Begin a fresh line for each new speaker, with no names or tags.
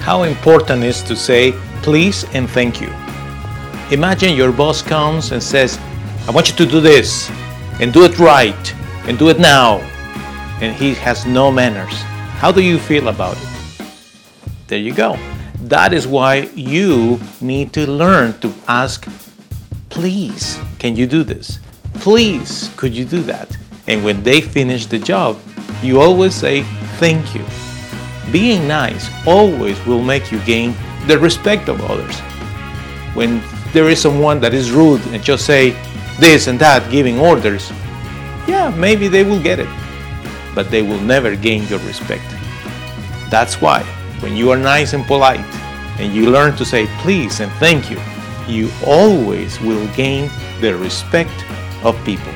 how important is to say please and thank you. Imagine your boss comes and says, I want you to do this and do it right and do it now. And he has no manners. How do you feel about it? There you go. That is why you need to learn to ask, please, can you do this? Please, could you do that? And when they finish the job, you always say thank you. Being nice always will make you gain the respect of others. When there is someone that is rude and just say this and that, giving orders, yeah, maybe they will get it, but they will never gain your respect. That's why when you are nice and polite and you learn to say please and thank you, you always will gain the respect of people.